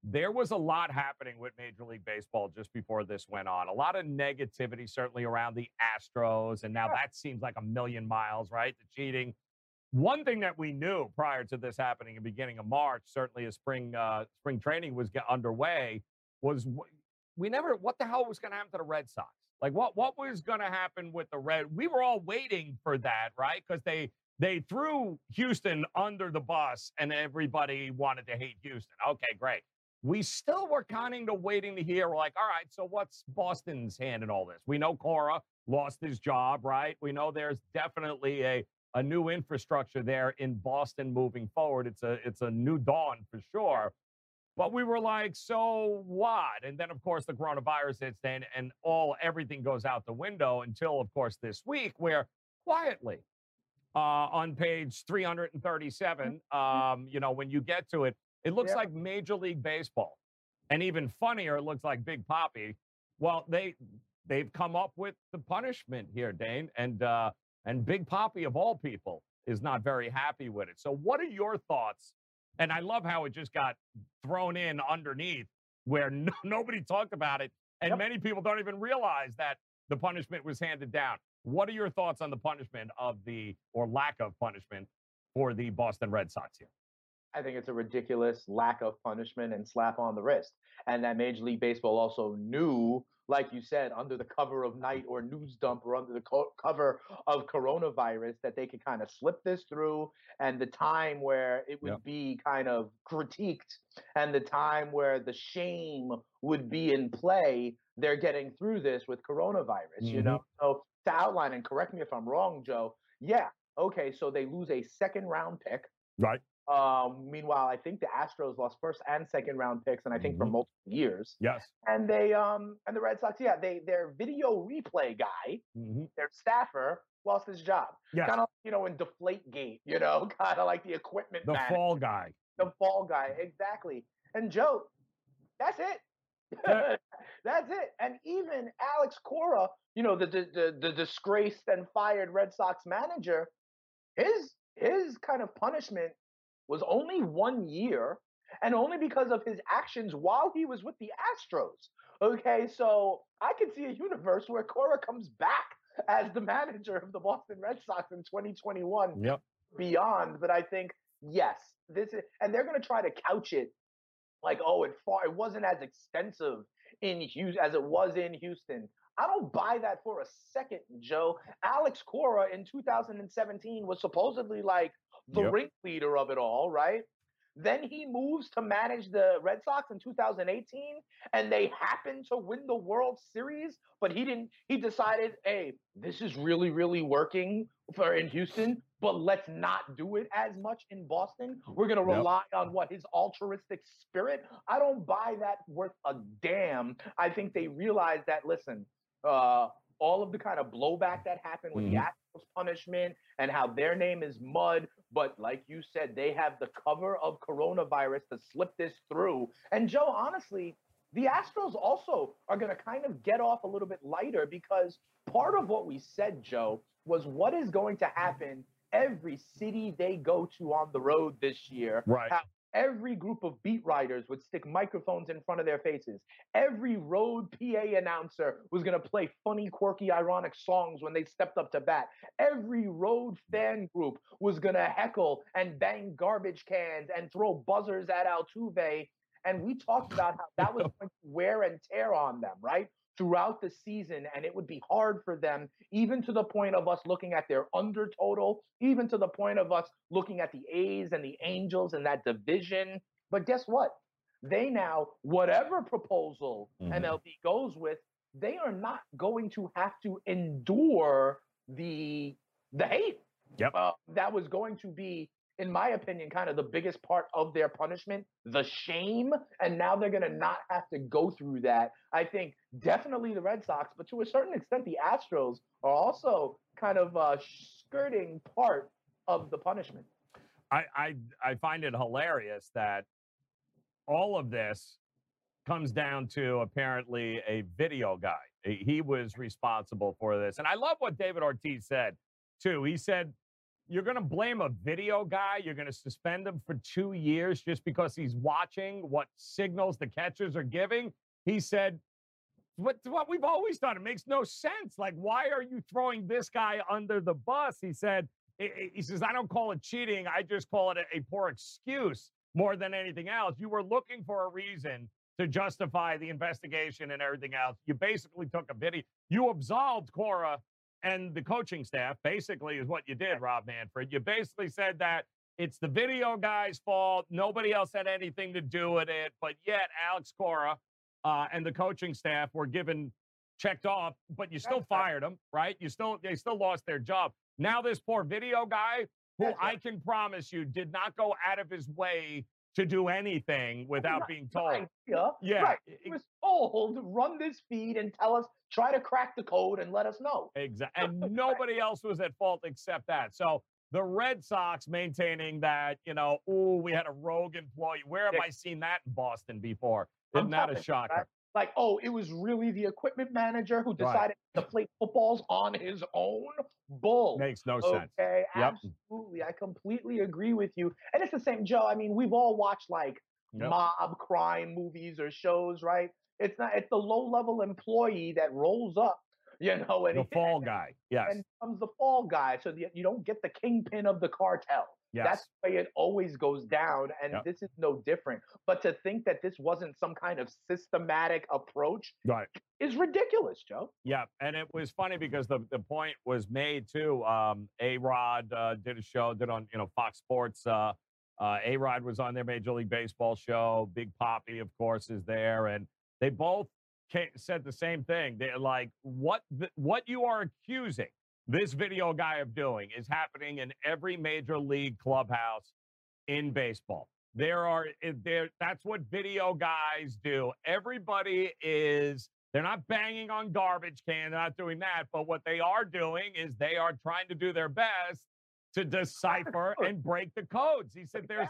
there was a lot happening with Major League Baseball just before this went on. A lot of negativity, certainly around the Astros. And now that seems like a million miles, right? The cheating. One thing that we knew prior to this happening in the beginning of March, certainly as spring uh, spring training was get underway, was we never what the hell was going to happen to the Red Sox? Like what what was going to happen with the Red? We were all waiting for that, right? Because they they threw Houston under the bus, and everybody wanted to hate Houston. Okay, great. We still were kind of waiting to hear, like, all right, so what's Boston's hand in all this? We know Cora lost his job, right? We know there's definitely a a new infrastructure there in Boston moving forward. It's a it's a new dawn for sure. But we were like, so what? And then, of course, the coronavirus hits, then, and all everything goes out the window until, of course, this week, where quietly uh, on page 337, um, you know, when you get to it, it looks Yeah. like Major League Baseball, and even funnier, it looks like Big Poppy. Well, they they've come up with the punishment here, Dane, and uh, and Big Poppy of all people is not very happy with it. So, what are your thoughts? And I love how it just got thrown in underneath where no, [LAUGHS] nobody talked about it, and Yep. many people don't even realize that the punishment was handed down. What are your thoughts on the punishment of the or lack of punishment for the Boston Red Sox here? I think it's a ridiculous lack of punishment and slap on the wrist. And that Major League Baseball also knew like you said, under the cover of night or news dump or under the co- cover of coronavirus, that they could kind of slip this through and the time where it would Yep. be kind of critiqued and the time where the shame would be in play, they're getting through this with coronavirus, you Mhm. know? So to outline, and correct me if I'm wrong, Joe, yeah, okay, so they lose a second round pick. Right. Um, meanwhile, I think the Astros lost first and second round picks, and I think for Mhm. multiple years. Yes. And they um and the Red Sox, yeah, they their video replay guy, hmm their staffer, lost his job. Yes. Kind of you know in Deflate Gate, you know, [LAUGHS] kind of like the equipment The man, fall guy. the fall guy, exactly. And Joe, that's it. Yeah. [LAUGHS] that's it. And even Alex Cora, you know, the, the the the disgraced and fired Red Sox manager, his his kind of punishment was only one year, and only because of his actions while he was with the Astros. Okay, so I could see a universe where Cora comes back as the manager of the Boston Red Sox in 2021 Yep. beyond. But I think yes, this is, and they're going to try to couch it like, oh, it far, it wasn't as extensive in Houston as it was in Houston. I don't buy that for a second, Joe. Alex Cora in 2017 was supposedly like the Yep. ringleader of it all, right? Then he moves to manage the Red Sox in 2018, and they happen to win the World Series. But he didn't. He decided, hey, this is really, really working for in Houston, but let's not do it as much in Boston. We're gonna Yep. rely on what his altruistic spirit. I don't buy that worth a damn. I think they realize that. Listen, uh, all of the kind of blowback that happened with the Mhm. Astros punishment and how their name is mud, but like you said, they have the cover of coronavirus to slip this through. And Joe, honestly, the Astros also are going to kind of get off a little bit lighter because part of what we said, Joe, was what is going to happen every city they go to on the road this year. Right. How every group of beat writers would stick microphones in front of their faces. Every road PA announcer was going to play funny, quirky, ironic songs when they stepped up to bat. Every road fan group was going to heckle and bang garbage cans and throw buzzers at Altuve. And we talked about how that was [LAUGHS] going to wear and tear on them, right? Throughout the season, and it would be hard for them, even to the point of us looking at their under total, even to the point of us looking at the A's and the Angels and that division. But guess what? They now, whatever proposal Mhm. MLB goes with, they are not going to have to endure the the hate. Yep. Uh, that was going to be, in my opinion, kind of the biggest part of their punishment, the shame. And now they're going to not have to go through that. I think definitely the Red Sox, but to a certain extent, the Astros are also kind of uh, skirting part of the punishment. I, I I find it hilarious that all of this comes down to apparently a video guy. He was responsible for this. And I love what David Ortiz said too. He said, You're going to blame a video guy. You're going to suspend him for two years just because he's watching what signals the catchers are giving. He said, what, what we've always done. It makes no sense. Like, why are you throwing this guy under the bus? He said, he- says, I don't call it cheating. I just call it a, a poor excuse more than anything else. You were looking for a reason to justify the investigation and everything else. You basically took a video. You absolved Cora and the coaching staff, basically, is what you did, Rob Manfred. You basically said that it's the video guy's fault. Nobody else had anything to do with it. But yet, Alex Cora uh, and the coaching staff were given checked off, but you still That's right. fired them, right? You still they still lost their job. Now this poor video guy, who That's I right. can promise you did not go out of his way to do anything without being told. idea. Yeah, Right. He was told, run this feed and tell us, try to crack the code and let us know. Exactly. [LAUGHS] And nobody else was at fault except that. So the Red Sox maintaining that, you know, oh, we had a rogue employee. Where have. I seen that in Boston before? Isn't that a shocker? Right? Like, oh, it was really the equipment manager who Right. decided to play footballs on his own? Bull. Makes no sense. Okay, Yep. absolutely. I completely agree with you. And it's the same, Joe. I mean, we've all watched like Yep. mob crime movies or shows, right? It's not it's the low level employee that rolls up you know, and The fall guy. Yes. and becomes the fall guy, so that you don't get the kingpin of the cartel. Yes. That's the way it always goes down, and Yep. this is no different. But to think that this wasn't some kind of systematic approach right. is ridiculous, Joe. Yeah, and it was funny because the, the point was made too. Um, a Rod uh, did a show, did on you know Fox Sports. Uh, uh, a Rod was on their Major League Baseball show. Big Poppy, of course, is there, and they both said the same thing. They're like, "What the, what you are accusing this video guy of doing is happening in every major league clubhouse in baseball. There are eh, there. That's what video guys do. Everybody is." They're not banging on garbage can. They're not doing that. But what they are doing is they are trying to do their best to decipher [LAUGHS] and break the codes. He said, "There's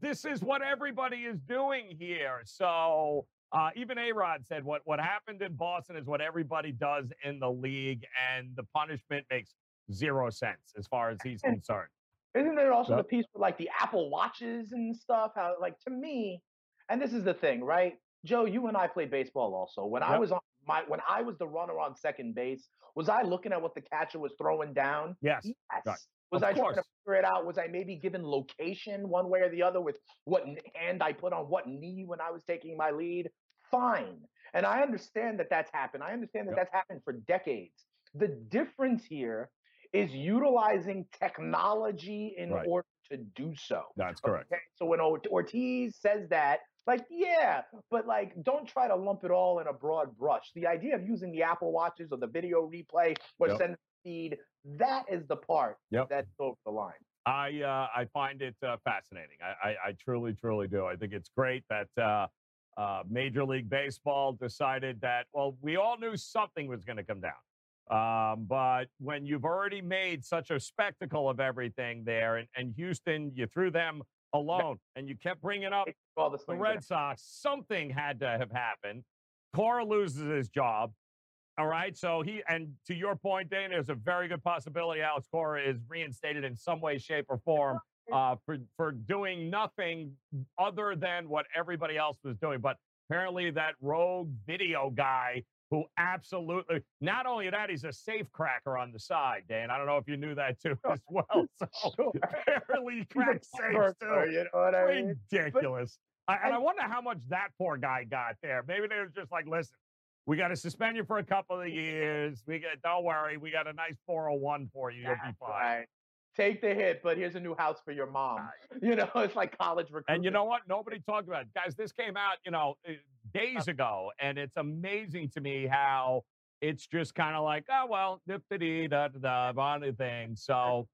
this is what everybody is doing here." So uh, even A Rod said, "What what happened in Boston is what everybody does in the league, and the punishment makes zero sense as far as he's [LAUGHS] concerned." Isn't there also Yep. the piece with like the Apple Watches and stuff? How like to me, and this is the thing, right? Joe, you and I played baseball also. When I was on my when I was the runner on second base, was I looking at what the catcher was throwing down? Yes, Yes. right. Was Of I trying to figure it out? Was I maybe given location one way or the other with what hand I put on what knee when I was taking my lead? Fine. And I understand that that's happened. I understand that Yep. that's happened for decades. The difference here is utilizing technology in Right. order to do so. that's correct. Okay, so when Ortiz says that, like, yeah, but like, don't try to lump it all in a broad brush. The idea of using the Apple Watches or the video replay or Yep. send feed, that is the part Yep. that's over the line. I uh, I find it uh, fascinating. I, I, I truly, truly do. I think it's great that uh, uh, Major League Baseball decided that. Well, we all knew something was going to come down, um, but when you've already made such a spectacle of everything there, and, and Houston, you threw them alone, and you kept bringing up All the the Red Sox, something had to have happened. Cora loses his job. All right. So he, and to your point, Dane, there's a very good possibility Alex Cora is reinstated in some way, shape, or form [LAUGHS] uh, for, for doing nothing other than what everybody else was doing. But apparently, that rogue video guy who absolutely, not only that, he's a safe cracker on the side, Dan. I don't know if you knew that too [LAUGHS] as well. [LAUGHS] So Sure. apparently, he cracks safes too You know what I mean? ridiculous. I, and I and- wonder how much that poor guy got there. Maybe they were just like, listen, we got to suspend you for a couple of [LAUGHS] years. We got, don't worry, we got a nice 401 for you. You'll be fine. right. Take the hit, but here's a new house for your mom. [LAUGHS] You know, it's like college recruitment. And you know what? Nobody talked about it. Guys, this came out, you know, eh, days ago, and it's amazing to me how it's just kind of like, oh, well, dip da dee da da da, thing. So,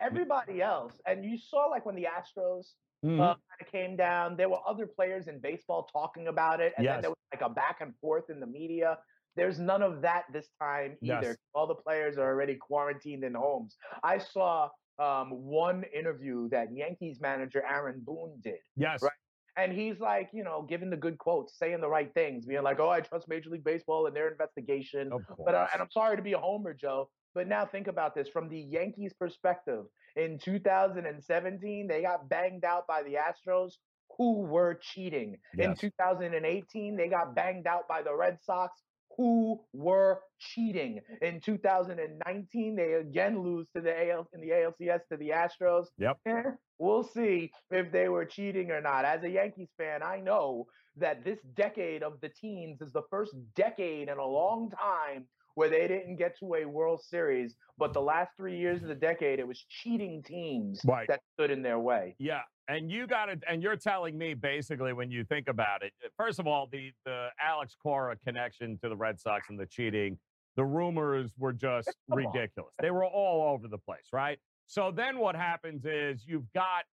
everybody else, and you saw like when the Astros uh, kind of came down. There were other players in baseball talking about it, and Yes. then there was like a back and forth in the media. There's none of that this time either. Yes. All the players are already quarantined in homes. I saw um, one interview that Yankees manager Aaron Boone did, yes, Right. and he's like, you know, giving the good quotes, saying the right things, being like, "Oh, I trust Major League Baseball and their investigation." But uh, and I'm sorry to be a homer, Joe. But now think about this from the Yankees' perspective. In 2017, they got banged out by the Astros, who were cheating. In 2018, they got banged out by the Red Sox, who were cheating. In 2019, they again lose to the AL in the ALCS to the Astros. Yep. Eh, we'll see if they were cheating or not. As a Yankees fan, I know that this decade of the teens is the first decade in a long time where they didn't get to a World Series. But the last three years of the decade, it was cheating teams Right. that stood in their way. Yeah, and you got it, and you're telling me basically when you think about it. uh, First of all, the the Alex Cora connection to the Red Sox and the cheating, the rumors were just [LAUGHS] Come on. ridiculous. They were all over the place, right? So then what happens is you've got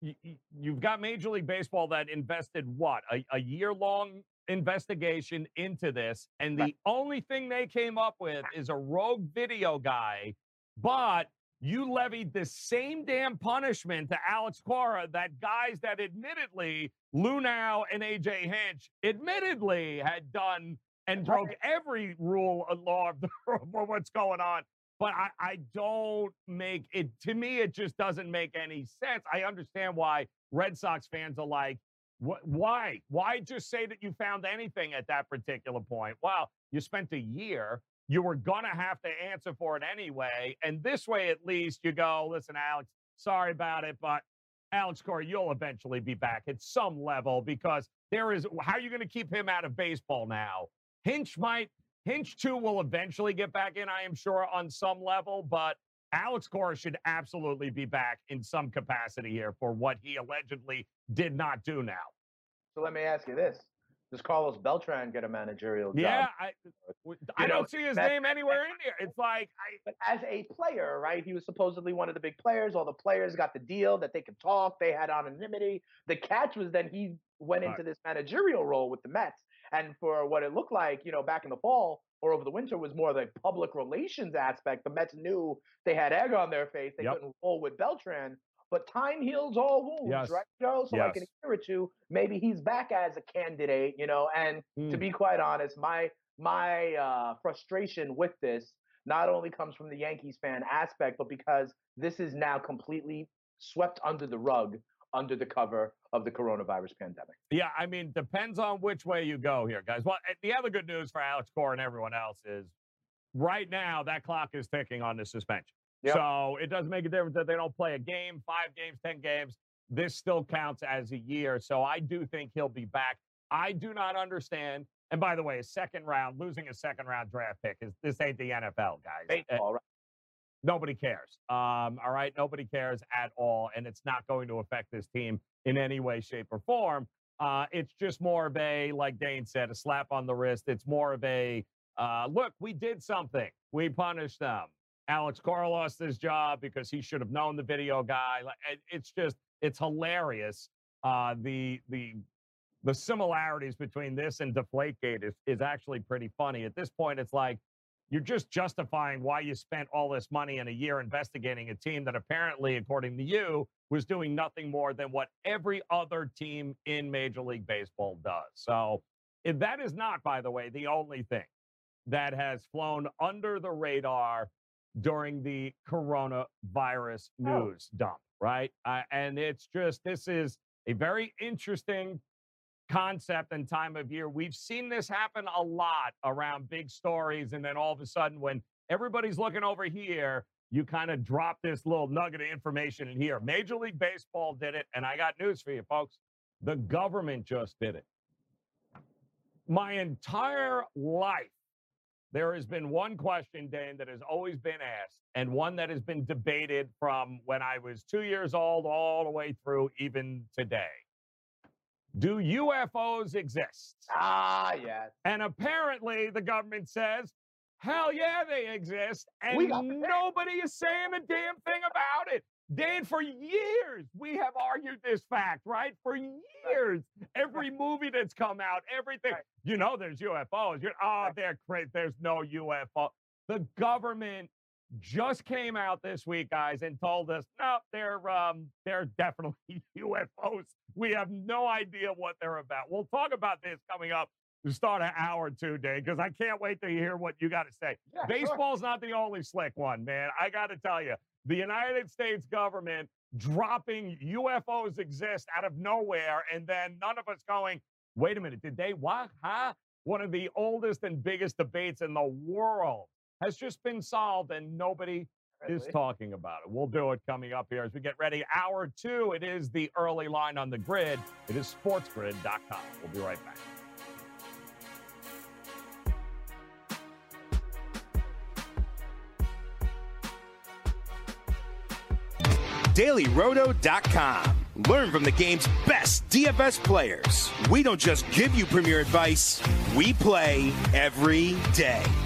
you- you've got Major League Baseball that invested what a, a year long investigation into this, and the only thing they came up with is a rogue video guy, but you levied the same damn punishment to Alex Cora that guys that admittedly Luhnow and AJ Hinch admittedly had done and broke every rule and law of, the, [LAUGHS] of what's going on. But I, I don't make it to me, it just doesn't make any sense. I understand why Red Sox fans are like, what, why? Why just say that you found anything at that particular point? Well, you spent a year you were going to have to answer for it anyway. And this way, at least, you go, listen, Alex, sorry about it, but Alex Cora, you'll eventually be back at some level because there is, how are you going to keep him out of baseball now? Hinch might, Hinch too will eventually get back in, I am sure, on some level, but Alex Cora should absolutely be back in some capacity here for what he allegedly did not do now. So let me ask you this does Carlos Beltran get a managerial job? Yeah, I, I don't see his name anywhere in here. It's like, I, but as a player, right? He was supposedly one of the big players. All the players got the deal that they could talk. They had anonymity. The catch was then he went into this managerial role with the Mets, and for what it looked like, you know, back in the fall or over the winter was more the public relations aspect. The Mets knew they had egg on their face. They Yep. couldn't roll with Beltran. But time heals all wounds, Yes. right, Joe? So like in Yes. a year or two, maybe he's back as a candidate, you know. And to Mm. be quite honest, my my uh, frustration with this not only comes from the Yankees fan aspect, but because this is now completely swept under the rug under the cover of the coronavirus pandemic. Yeah, I mean, depends on which way you go here, guys. Well, eh, the other good news for Alex Cora and everyone else is right now that clock is ticking on the suspension. Yep. So it doesn't make a difference that they don't play a game, five games, 10 games. This still counts as a year. So I do think he'll be back. I do not understand. And by the way, a second round, losing a second round draft pick is this ain't the NFL, guys. Baseball, eh, right? Nobody cares. Um, all right, nobody cares at all, and it's not going to affect this team in any way, shape, or form. Uh, it's just more of a, like Dane said, a slap on the wrist. It's more of a uh, look, we did something. We punished them. Alex Cora lost his job because he should have known the video guy. It's just, it's hilarious. Uh, the the the similarities between this and Deflategate is, is actually pretty funny. At this point, it's like you're just justifying why you spent all this money in a year investigating a team that apparently, according to you, was doing nothing more than what every other team in Major League Baseball does. So, if that is not, by the way, the only thing that has flown under the radar during the coronavirus Oh. news dump, right? Uh, and it's just, this is a very interesting concept and time of year. We've seen this happen a lot around big stories. And then all of a sudden, when everybody's looking over here, you kind of drop this little nugget of information in here. Major League Baseball did it. And I got news for you, folks. The government just did it. My entire life, there has been one question, Dane, that has always been asked, and one that has been debated from when I was two years old all the way through even today. Do UFOs exist? Ah, yes. And apparently, the government says, hell yeah, they exist. And We got the facts. nobody is saying a damn thing about it. Dan, for years, we have argued this fact, right? For years, every movie that's come out, everything, Right. you know, there's UFOs. You're, oh, they're crazy. There's no UFO. The government just came out this week, guys, and told us, no, they're um, they're definitely [LAUGHS] UFOs. We have no idea what they're about. We'll talk about this coming up to start an hour or two, Dave, because I can't wait to hear what you got to say. Yeah, sure. Baseball's not the only slick one, man. I got to tell you, the United States government dropping UFOs exist out of nowhere, and then none of us going, wait a minute, did they what? Huh? One of the oldest and biggest debates in the world has just been solved, and nobody is talking about it. We'll do it coming up here as we get ready. Hour two, it is the early line on the grid. It is sportsgrid.com. We'll be right back. DailyRoto.com. Learn from the game's best DFS players. We don't just give you premier advice, we play every day.